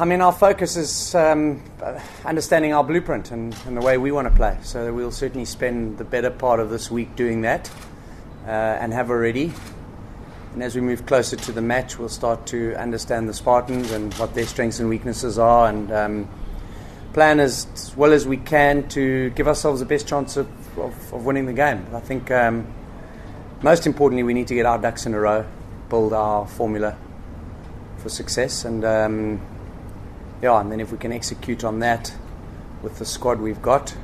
I mean, our focus is um, understanding our blueprint and, and, the way we want to play. So we'll certainly spend the better part of this week doing that uh, and have already. And as we move closer to the match, we'll start to understand the Spartans and what their strengths and weaknesses are and um, plan as, as, well as we can to give ourselves the best chance of, of, of winning the game. I think um, most importantly, we need to get our ducks in a row, build our formula for success and um, yeah, and then if we can execute on that with the squad we've got,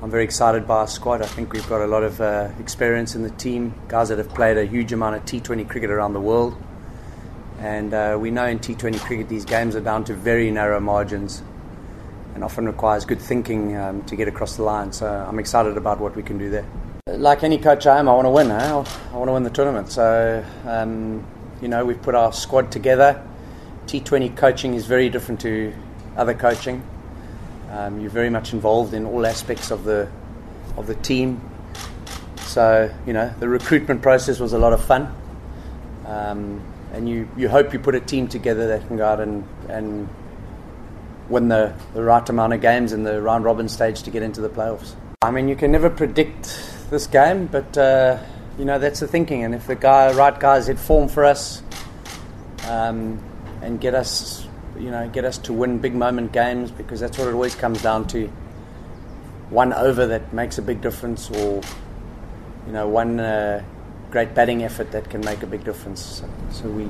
I'm very excited by our squad. I think we've got a lot of uh, experience in the team, guys that have played a huge amount of T20 cricket around the world. And uh, we know in T20 cricket these games are down to very narrow margins and often requires good thinking um, to get across the line. So I'm excited about what we can do there. Like any coach I am, I want to win. Eh? I want to win the tournament. So, um, you know, we've put our squad together. T20 coaching is very different to other coaching. Um, you're very much involved in all aspects of the of the team. So you know the recruitment process was a lot of fun, um, and you, you hope you put a team together that can go out and, and win the, the right amount of games in the round robin stage to get into the playoffs. I mean, you can never predict this game, but uh, you know that's the thinking. And if the guy, right guys hit form for us, um, and get us, you know, get us to win big moment games because that's what it always comes down to. One over that makes a big difference, or you know, one uh, great batting effort that can make a big difference. So, so we,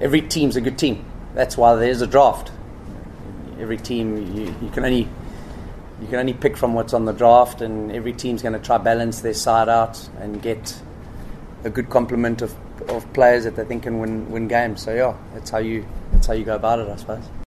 every team's a good team. That's why there's a draft. Every team, you, you can only you can only pick from what's on the draft, and every team's going to try balance their side out and get a good complement of of players that they think can win win games. So yeah, that's how you that's how you go about it, I suppose.